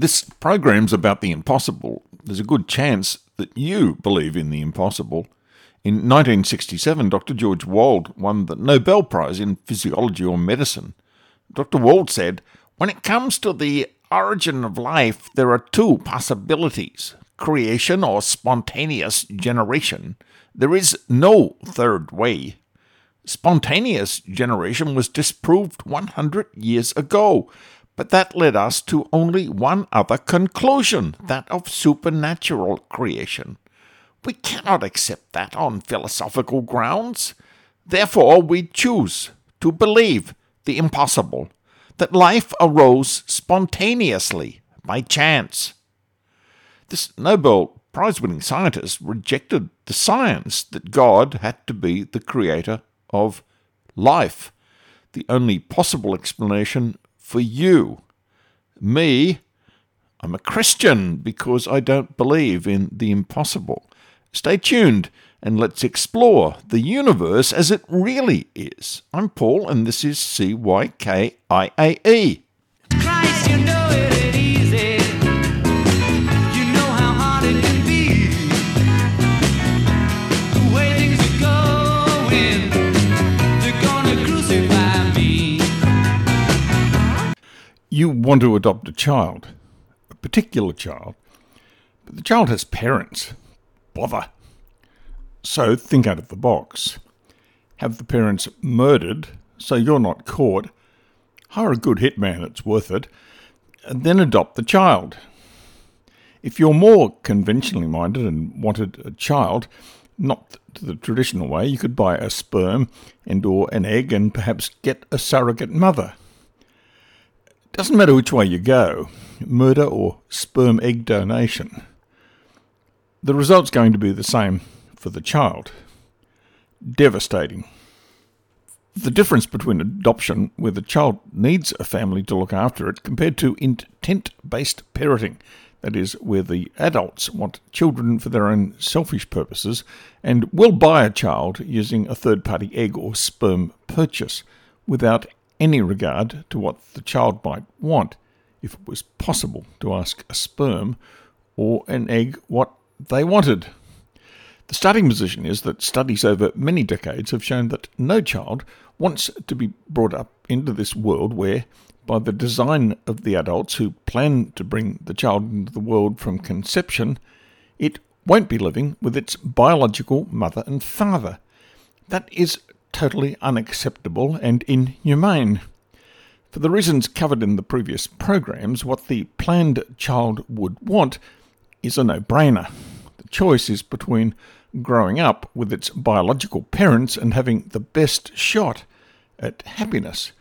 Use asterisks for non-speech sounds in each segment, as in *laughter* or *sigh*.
This program's about the impossible. There's a good chance that you believe in the impossible. In 1967, Dr. George Wald won the Nobel Prize in Physiology or Medicine. Dr. Wald said, When it comes to the origin of life, there are two possibilities creation or spontaneous generation. There is no third way. Spontaneous generation was disproved 100 years ago, but that led us to only one other conclusion that of supernatural creation. We cannot accept that on philosophical grounds. Therefore, we choose to believe the impossible that life arose spontaneously by chance. This Nobel Prize winning scientist rejected the science that God had to be the creator of life, the only possible explanation for you. Me, I'm a Christian because I don't believe in the impossible. Stay tuned and let's explore the universe as it really is. I'm Paul, and this is CYKIAE. Christ, you know You want to adopt a child, a particular child, but the child has parents bother. So think out of the box. Have the parents murdered so you're not caught. Hire a good hitman, it's worth it. And then adopt the child. If you're more conventionally minded and wanted a child, not the traditional way, you could buy a sperm and or an egg and perhaps get a surrogate mother. Doesn't matter which way you go, murder or sperm egg donation the result's going to be the same for the child. Devastating. The difference between adoption, where the child needs a family to look after it, compared to intent based parenting, that is, where the adults want children for their own selfish purposes and will buy a child using a third party egg or sperm purchase without any regard to what the child might want, if it was possible to ask a sperm or an egg what they wanted. The starting position is that studies over many decades have shown that no child wants to be brought up into this world where, by the design of the adults who plan to bring the child into the world from conception, it won't be living with its biological mother and father. That is totally unacceptable and inhumane. For the reasons covered in the previous programs, what the planned child would want is a no brainer. The choice is between growing up with its biological parents and having the best shot at happiness,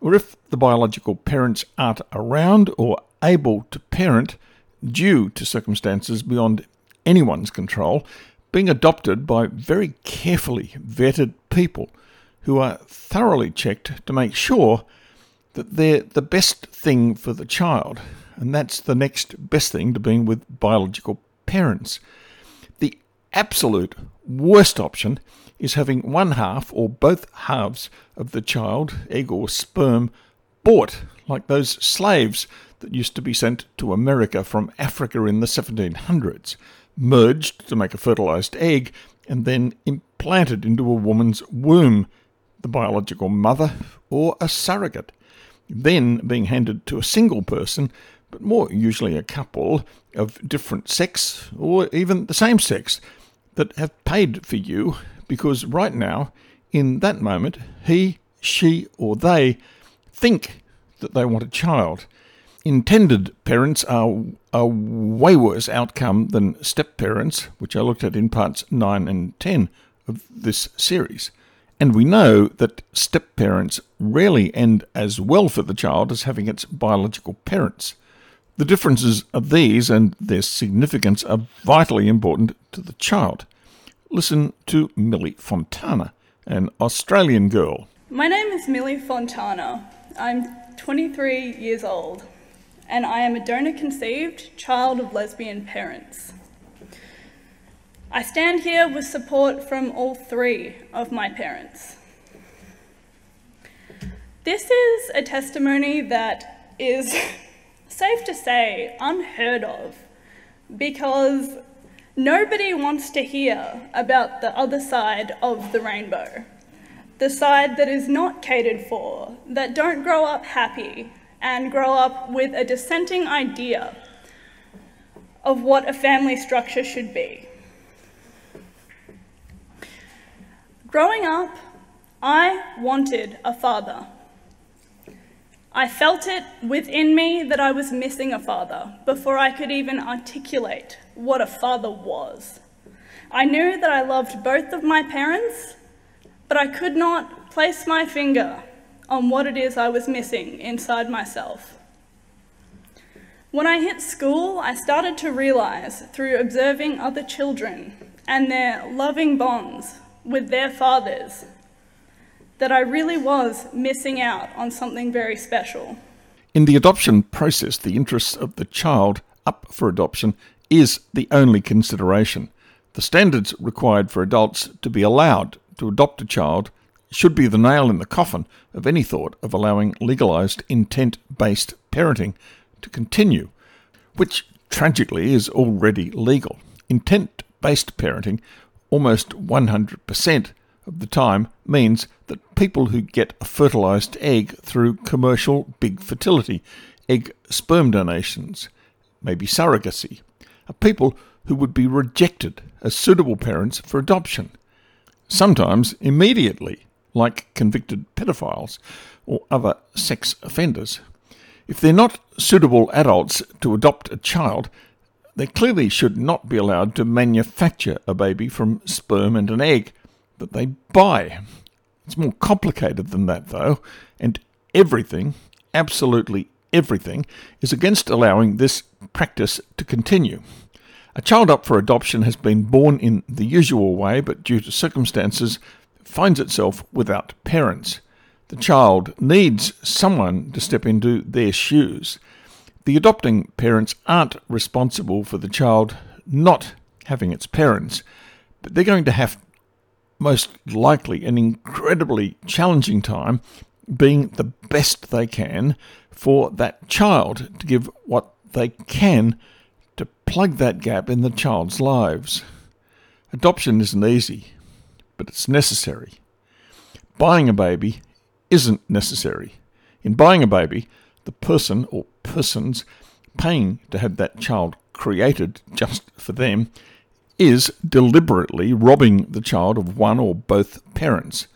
or if the biological parents aren't around or able to parent due to circumstances beyond anyone's control, being adopted by very carefully vetted people who are thoroughly checked to make sure that they're the best thing for the child and that's the next best thing to being with biological parents. The absolute worst option is having one half or both halves of the child, egg or sperm, bought, like those slaves that used to be sent to America from Africa in the 1700s, merged to make a fertilized egg, and then implanted into a woman's womb, the biological mother or a surrogate, then being handed to a single person but more usually a couple of different sex or even the same sex that have paid for you because right now, in that moment, he, she, or they think that they want a child. Intended parents are a way worse outcome than step parents, which I looked at in parts 9 and 10 of this series. And we know that step parents rarely end as well for the child as having its biological parents. The differences of these and their significance are vitally important to the child. Listen to Millie Fontana, an Australian girl. My name is Millie Fontana. I'm 23 years old, and I am a donor conceived child of lesbian parents. I stand here with support from all three of my parents. This is a testimony that is *laughs* safe to say, unheard of because nobody wants to hear about the other side of the rainbow. The side that is not catered for, that don't grow up happy and grow up with a dissenting idea of what a family structure should be. Growing up, I wanted a father. I felt it within me that I was missing a father before I could even articulate what a father was. I knew that I loved both of my parents, but I could not place my finger on what it is I was missing inside myself. When I hit school, I started to realize through observing other children and their loving bonds with their fathers that I really was missing out on something very special. In the adoption process, the interests of the child up for adoption is the only consideration. The standards required for adults to be allowed to adopt a child should be the nail in the coffin of any thought of allowing legalised intent based parenting to continue, which tragically is already legal. Intent based parenting, almost 100%, of the time means that people who get a fertilized egg through commercial big fertility, egg sperm donations, maybe surrogacy, are people who would be rejected as suitable parents for adoption. Sometimes immediately, like convicted pedophiles or other sex offenders. If they're not suitable adults to adopt a child, they clearly should not be allowed to manufacture a baby from sperm and an egg that they buy. It's more complicated than that, though, and everything, absolutely everything, is against allowing this practice to continue. A child up for adoption has been born in the usual way, but due to circumstances, finds itself without parents. The child needs someone to step into their shoes. The adopting parents aren't responsible for the child not having its parents, but they're going to have most likely an incredibly challenging time being the best they can for that child to give what they can to plug that gap in the child's lives. Adoption isn't easy, but it's necessary. Buying a baby isn't necessary. In buying a baby, the person or persons paying to have that child created just for them is deliberately robbing the child of one or both parents.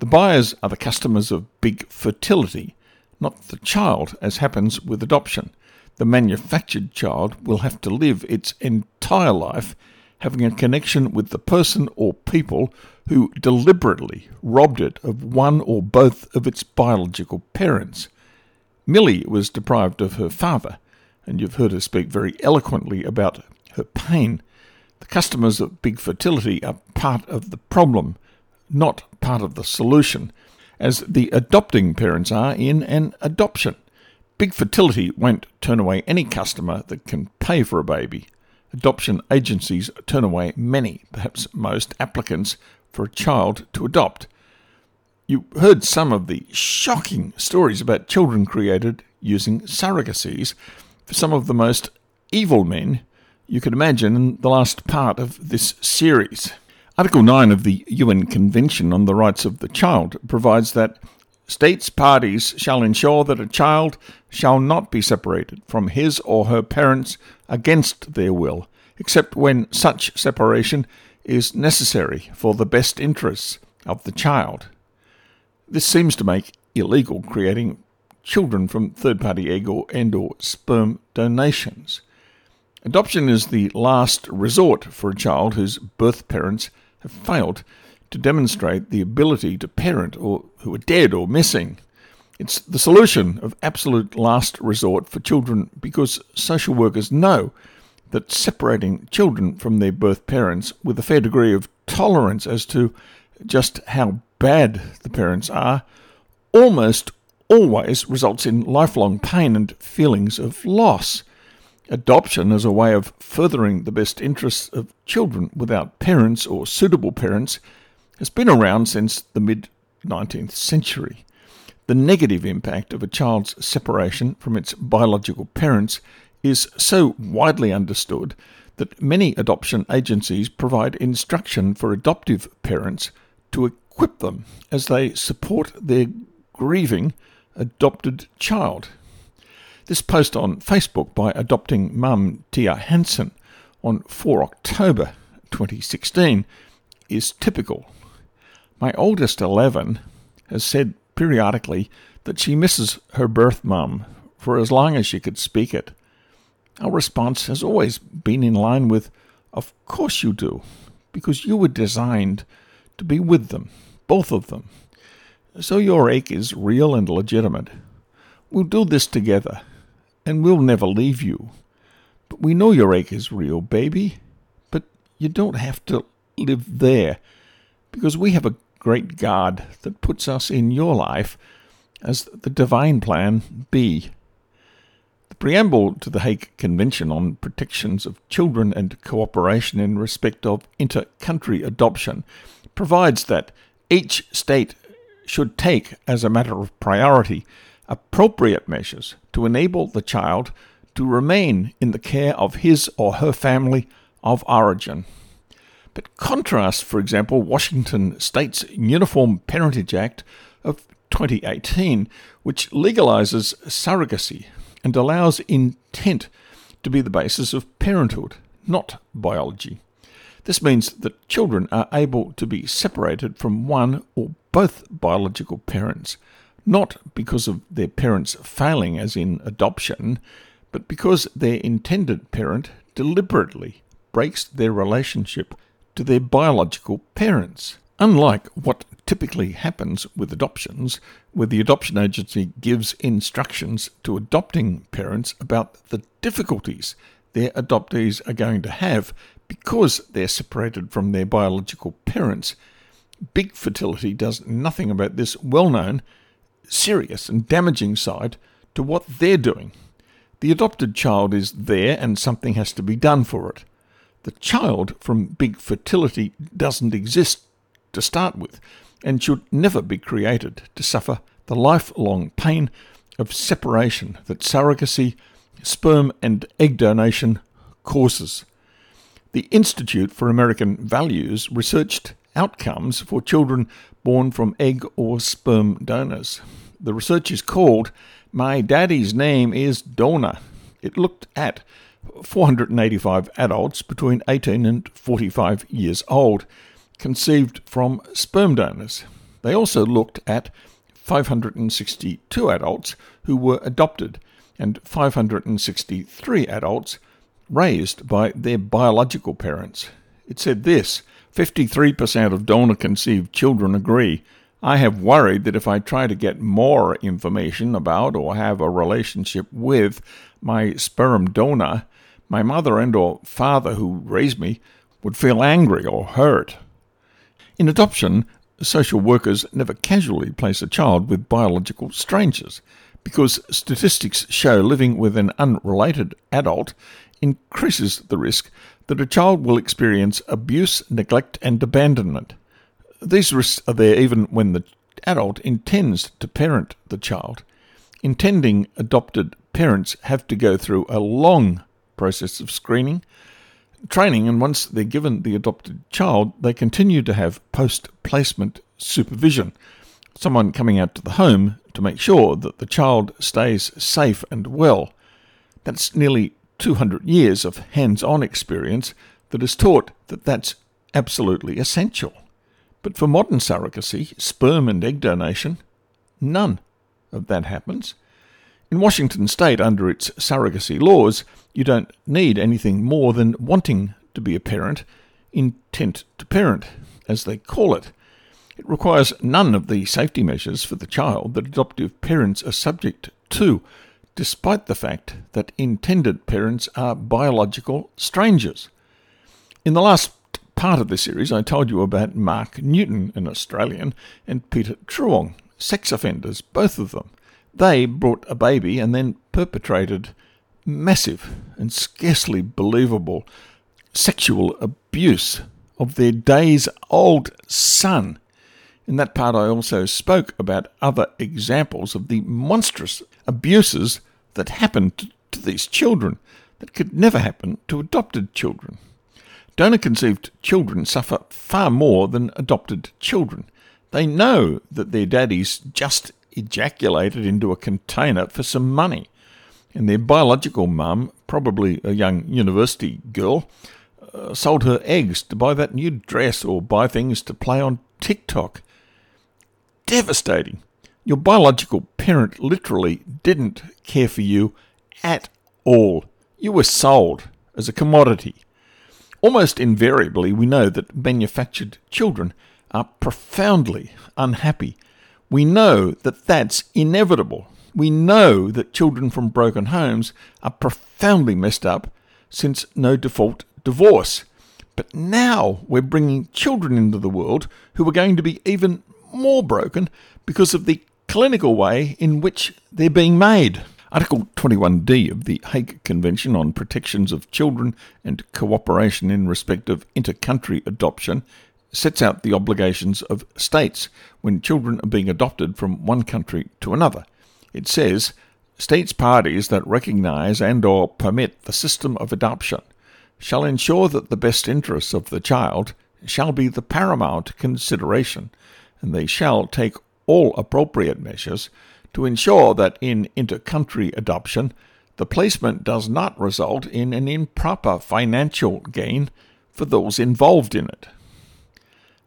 The buyers are the customers of big fertility, not the child, as happens with adoption. The manufactured child will have to live its entire life having a connection with the person or people who deliberately robbed it of one or both of its biological parents. Millie was deprived of her father, and you've heard her speak very eloquently about her pain the customers of Big Fertility are part of the problem, not part of the solution, as the adopting parents are in an adoption. Big Fertility won't turn away any customer that can pay for a baby. Adoption agencies turn away many, perhaps most, applicants for a child to adopt. You heard some of the shocking stories about children created using surrogacies for some of the most evil men you could imagine in the last part of this series. Article 9 of the UN Convention on the Rights of the Child provides that states parties shall ensure that a child shall not be separated from his or her parents against their will, except when such separation is necessary for the best interests of the child. This seems to make illegal creating children from third-party egg or and or sperm donations. Adoption is the last resort for a child whose birth parents have failed to demonstrate the ability to parent or who are dead or missing. It's the solution of absolute last resort for children because social workers know that separating children from their birth parents with a fair degree of tolerance as to just how bad the parents are almost always results in lifelong pain and feelings of loss. Adoption as a way of furthering the best interests of children without parents or suitable parents has been around since the mid 19th century. the negative impact of a child's separation from its biological parents is so widely understood that many adoption agencies provide instruction for adoptive parents to equip them as they support their grieving adopted child. This post on Facebook by adopting mum Tia Hansen on 4 October 2016 is typical. My oldest 11 has said periodically that she misses her birth mum for as long as she could speak it. Our response has always been in line with, Of course you do, because you were designed to be with them, both of them. So your ache is real and legitimate. We'll do this together, and we'll never leave you. But we know your ache is real, baby. But you don't have to live there, because we have a great God that puts us in your life as the divine plan B. The preamble to the Hague Convention on Protections of Children and Cooperation in Respect of Inter-Country Adoption provides that each state should take, as a matter of priority, appropriate measures to enable the child to remain in the care of his or her family of origin. But contrast, for example, Washington State's Uniform Parentage Act of 2018, which legalizes surrogacy and allows intent to be the basis of parenthood, not biology. This means that children are able to be separated from one or both biological parents, not because of their parents failing, as in adoption, but because their intended parent deliberately breaks their relationship to their biological parents. Unlike what typically happens with adoptions, where the adoption agency gives instructions to adopting parents about the difficulties their adoptees are going to have because they're separated from their biological parents, big fertility does nothing about this well known, serious, and damaging side to what they're doing. The adopted child is there and something has to be done for it. The child from big fertility doesn't exist to start with and should never be created to suffer the lifelong pain of separation that surrogacy, sperm, and egg donation causes. The Institute for American Values researched outcomes for children born from egg or sperm donors. The research is called My Daddy's Name is Donor. It looked at 485 adults between 18 and 45 years old conceived from sperm donors. They also looked at 562 adults who were adopted and 563 adults raised by their biological parents. It said this 53% of donor conceived children agree. I have worried that if I try to get more information about or have a relationship with my sperm donor, my mother and or father who raised me would feel angry or hurt. In adoption, social workers never casually place a child with biological strangers because statistics show living with an unrelated adult increases the risk that a child will experience abuse, neglect, and abandonment. These risks are there even when the adult intends to parent the child. Intending adopted parents have to go through a long process of screening, training, and once they're given the adopted child, they continue to have post placement supervision. Someone coming out to the home to make sure that the child stays safe and well. That's nearly 200 years of hands on experience that has taught that that's absolutely essential. But for modern surrogacy, sperm and egg donation, none of that happens. In Washington state, under its surrogacy laws, you don't need anything more than wanting to be a parent, intent to parent, as they call it. It requires none of the safety measures for the child that adoptive parents are subject to, despite the fact that intended parents are biological strangers. In the last part of the series, I told you about Mark Newton, an Australian, and Peter Truong, sex offenders, both of them. They brought a baby and then perpetrated massive and scarcely believable sexual abuse of their days old son. In that part, I also spoke about other examples of the monstrous abuses that happened to these children that could never happen to adopted children. Donor conceived children suffer far more than adopted children. They know that their daddies just ejaculated into a container for some money, and their biological mum, probably a young university girl, uh, sold her eggs to buy that new dress or buy things to play on TikTok. Devastating. Your biological parent literally didn't care for you at all. You were sold as a commodity. Almost invariably, we know that manufactured children are profoundly unhappy. We know that that's inevitable. We know that children from broken homes are profoundly messed up since no fault divorce. But now we're bringing children into the world who are going to be even more broken because of the clinical way in which they're being made. Article 21D of the Hague Convention on Protections of Children and Cooperation in Respect of Inter-Country Adoption sets out the obligations of states when children are being adopted from one country to another. It says, states parties that recognize and or permit the system of adoption shall ensure that the best interests of the child shall be the paramount consideration, and they shall take all appropriate measures to ensure that in inter-country adoption the placement does not result in an improper financial gain for those involved in it.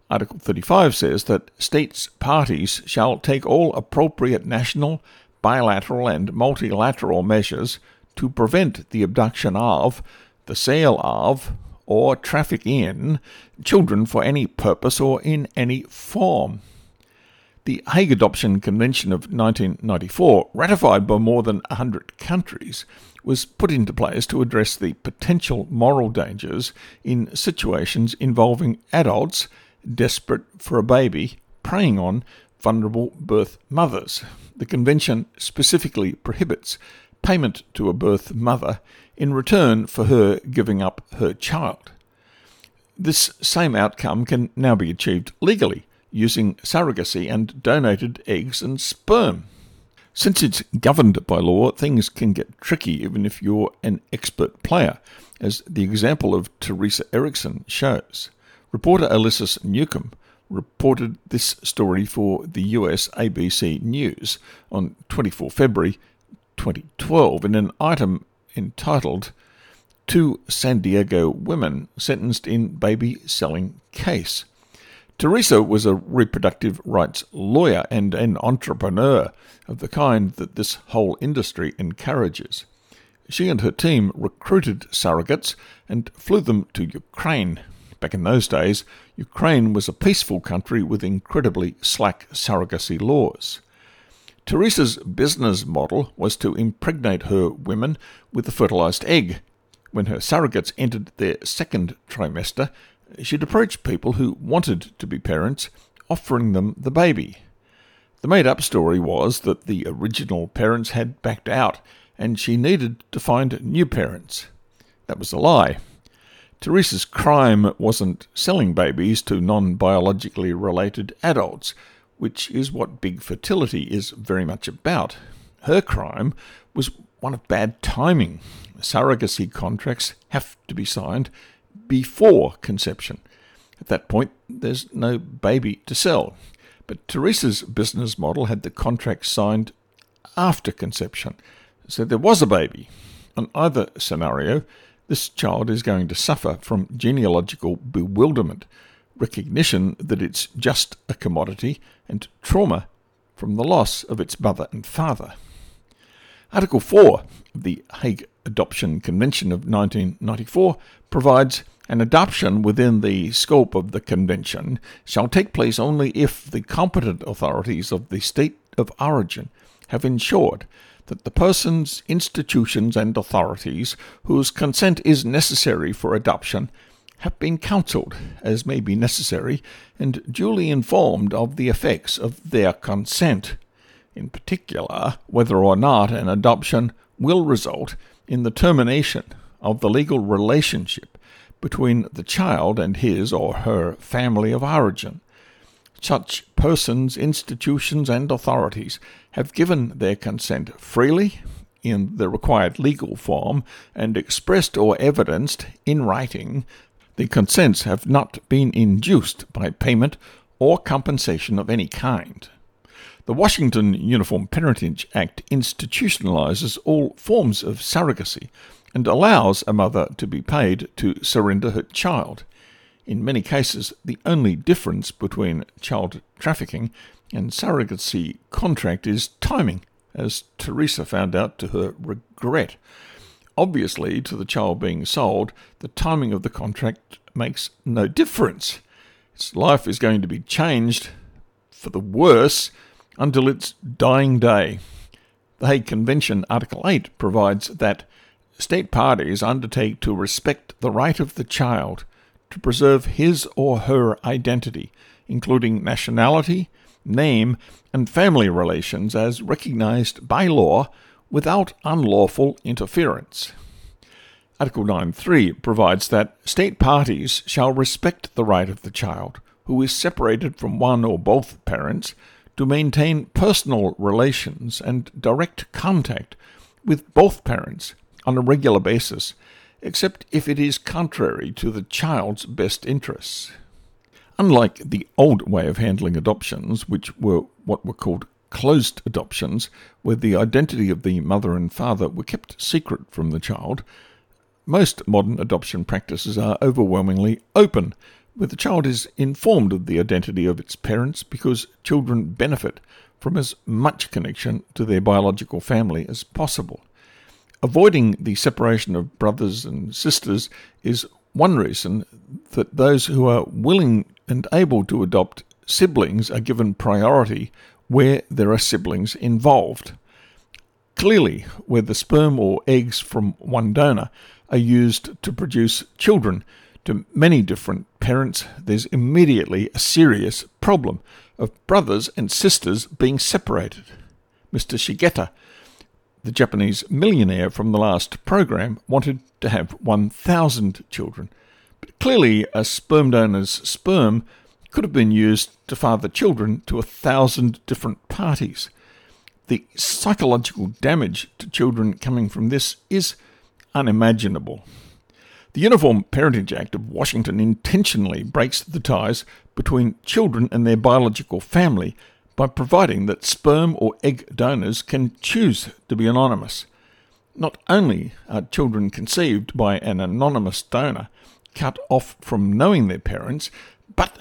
Article 35 says that states parties shall take all appropriate national, bilateral, and multilateral measures to prevent the abduction of, the sale of, or traffic in children for any purpose or in any form. The Hague Adoption Convention of 1994, ratified by more than 100 countries, was put into place to address the potential moral dangers in situations involving adults desperate for a baby preying on vulnerable birth mothers. The convention specifically prohibits payment to a birth mother in return for her giving up her child. This same outcome can now be achieved legally using surrogacy and donated eggs and sperm. Since it's governed by law, things can get tricky even if you're an expert player, as the example of Theresa Erickson shows. Reporter Alyssa Newcomb reported this story for the US ABC News on 24 February 2012 in an item entitled Two San Diego Women Sentenced in Baby Selling Case. Theresa was a reproductive rights lawyer and an entrepreneur of the kind that this whole industry encourages. She and her team recruited surrogates and flew them to Ukraine. Back in those days, Ukraine was a peaceful country with incredibly slack surrogacy laws. Theresa's business model was to impregnate her women with a fertilized egg. When her surrogates entered their second trimester, she'd approach people who wanted to be parents, offering them the baby. The made up story was that the original parents had backed out and she needed to find new parents. That was a lie. Theresa's crime wasn't selling babies to non biologically related adults, which is what big fertility is very much about. Her crime was one of bad timing. Surrogacy contracts have to be signed before conception. At that point, there's no baby to sell. But Theresa's business model had the contract signed after conception, so there was a baby. On either scenario, this child is going to suffer from genealogical bewilderment, recognition that it's just a commodity, and trauma from the loss of its mother and father. Article 4 of the Hague Adoption Convention of 1994 provides an adoption within the scope of the convention shall take place only if the competent authorities of the state of origin have ensured that the persons, institutions, and authorities whose consent is necessary for adoption have been counselled, as may be necessary, and duly informed of the effects of their consent, in particular, whether or not an adoption will result in the termination of the legal relationship between the child and his or her family of origin. such persons, institutions, and authorities have given their consent freely in the required legal form and expressed or evidenced in writing, the consents have not been induced by payment or compensation of any kind. The Washington Uniform Parentage Act institutionalizes all forms of surrogacy and allows a mother to be paid to surrender her child. In many cases, the only difference between child trafficking and surrogacy contract is timing, as Theresa found out to her regret. Obviously, to the child being sold, the timing of the contract makes no difference. Its life is going to be changed for the worse until its dying day. The Hague Convention, Article 8, provides that state parties undertake to respect the right of the child to preserve his or her identity, including nationality, name, and family relations as recognized by law without unlawful interference. Article 9.3 provides that state parties shall respect the right of the child, who is separated from one or both parents, to maintain personal relations and direct contact with both parents on a regular basis, except if it is contrary to the child's best interests. Unlike the old way of handling adoptions, which were what were called closed adoptions, where the identity of the mother and father were kept secret from the child, most modern adoption practices are overwhelmingly open, where the child is informed of the identity of its parents because children benefit from as much connection to their biological family as possible. Avoiding the separation of brothers and sisters is one reason that those who are willing and able to adopt siblings are given priority where there are siblings involved. Clearly, where the sperm or eggs from one donor are used to produce children to many different parents, there's immediately a serious problem of brothers and sisters being separated. Mr. Shigeta the Japanese millionaire from the last program wanted to have 1,000 children. But clearly, a sperm donor's sperm could have been used to father children to a thousand different parties. The psychological damage to children coming from this is unimaginable. The Uniform Parentage Act of Washington intentionally breaks the ties between children and their biological family by providing that sperm or egg donors can choose to be anonymous. Not only are children conceived by an anonymous donor cut off from knowing their parents, but,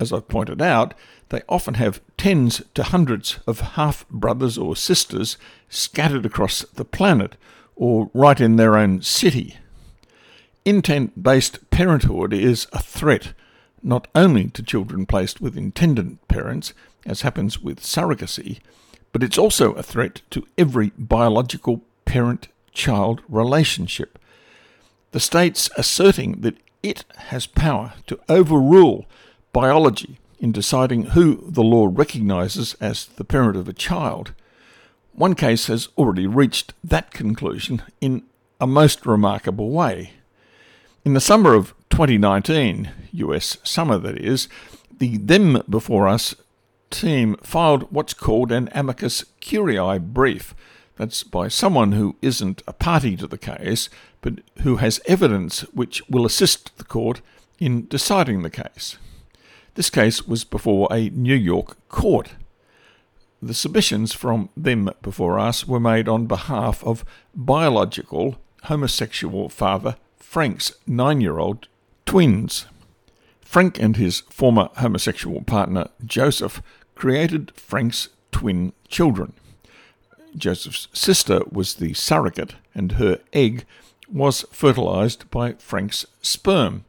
as I've pointed out, they often have tens to hundreds of half brothers or sisters scattered across the planet or right in their own city. Intent based parenthood is a threat not only to children placed with intended parents, as happens with surrogacy, but it's also a threat to every biological parent child relationship. The state's asserting that it has power to overrule biology in deciding who the law recognizes as the parent of a child. One case has already reached that conclusion in a most remarkable way. In the summer of 2019, US summer that is, the Them Before Us team filed what's called an amicus curiae brief. That's by someone who isn't a party to the case, but who has evidence which will assist the court in deciding the case. This case was before a New York court. The submissions from them before us were made on behalf of biological homosexual father Frank's nine year old twins. Frank and his former homosexual partner Joseph created Frank's twin children. Joseph's sister was the surrogate, and her egg was fertilized by Frank's sperm.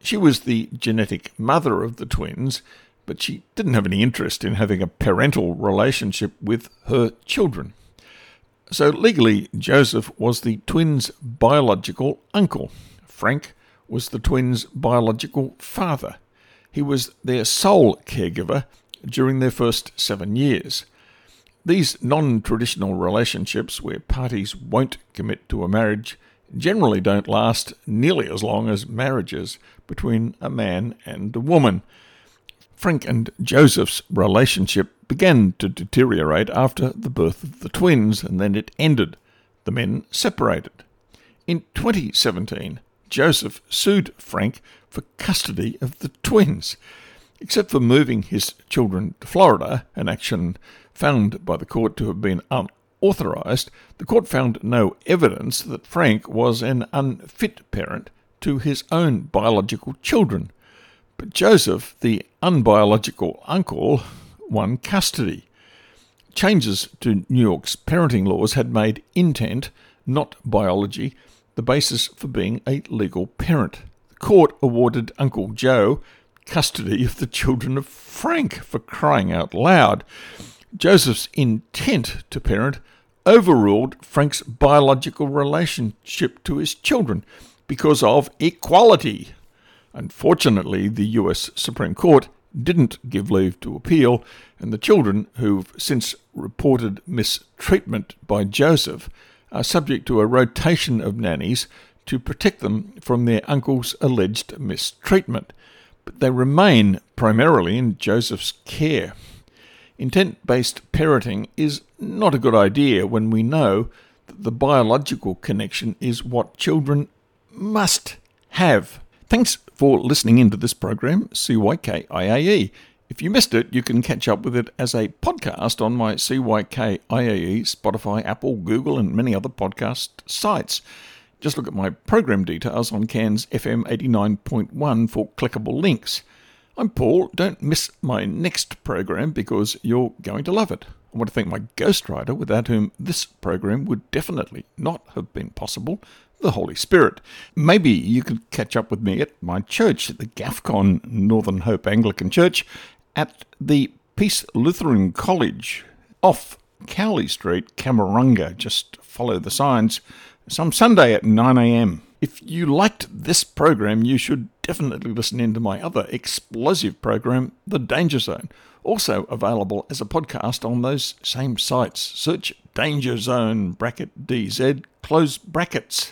She was the genetic mother of the twins, but she didn't have any interest in having a parental relationship with her children. So legally, Joseph was the twins' biological uncle. Frank was the twins' biological father. He was their sole caregiver during their first seven years. These non traditional relationships, where parties won't commit to a marriage, generally don't last nearly as long as marriages between a man and a woman. Frank and Joseph's relationship began to deteriorate after the birth of the twins, and then it ended. The men separated. In 2017, Joseph sued Frank for custody of the twins. Except for moving his children to Florida, an action found by the court to have been unauthorized, the court found no evidence that Frank was an unfit parent to his own biological children. But Joseph, the unbiological uncle, won custody. Changes to New York's parenting laws had made intent, not biology, the basis for being a legal parent. The court awarded Uncle Joe custody of the children of Frank for crying out loud. Joseph's intent to parent overruled Frank's biological relationship to his children because of equality. Unfortunately, the US Supreme Court didn't give leave to appeal, and the children, who've since reported mistreatment by Joseph, are subject to a rotation of nannies to protect them from their uncle's alleged mistreatment, but they remain primarily in Joseph's care. Intent based parenting is not a good idea when we know that the biological connection is what children must have. Thanks for listening into this program, CYKIAE. If you missed it, you can catch up with it as a podcast on my CYKIAE, Spotify, Apple, Google, and many other podcast sites. Just look at my program details on Cairns FM 89.1 for clickable links. I'm Paul. Don't miss my next program because you're going to love it. I want to thank my ghostwriter, without whom this program would definitely not have been possible, the Holy Spirit. Maybe you could catch up with me at my church, the GAFCON Northern Hope Anglican Church, at the Peace Lutheran College off Cowley Street, Kamerunga. Just follow the signs. Some Sunday at 9am. If you liked this program, you should definitely listen in to my other explosive program, The Danger Zone, also available as a podcast on those same sites. Search Danger Zone bracket DZ close brackets.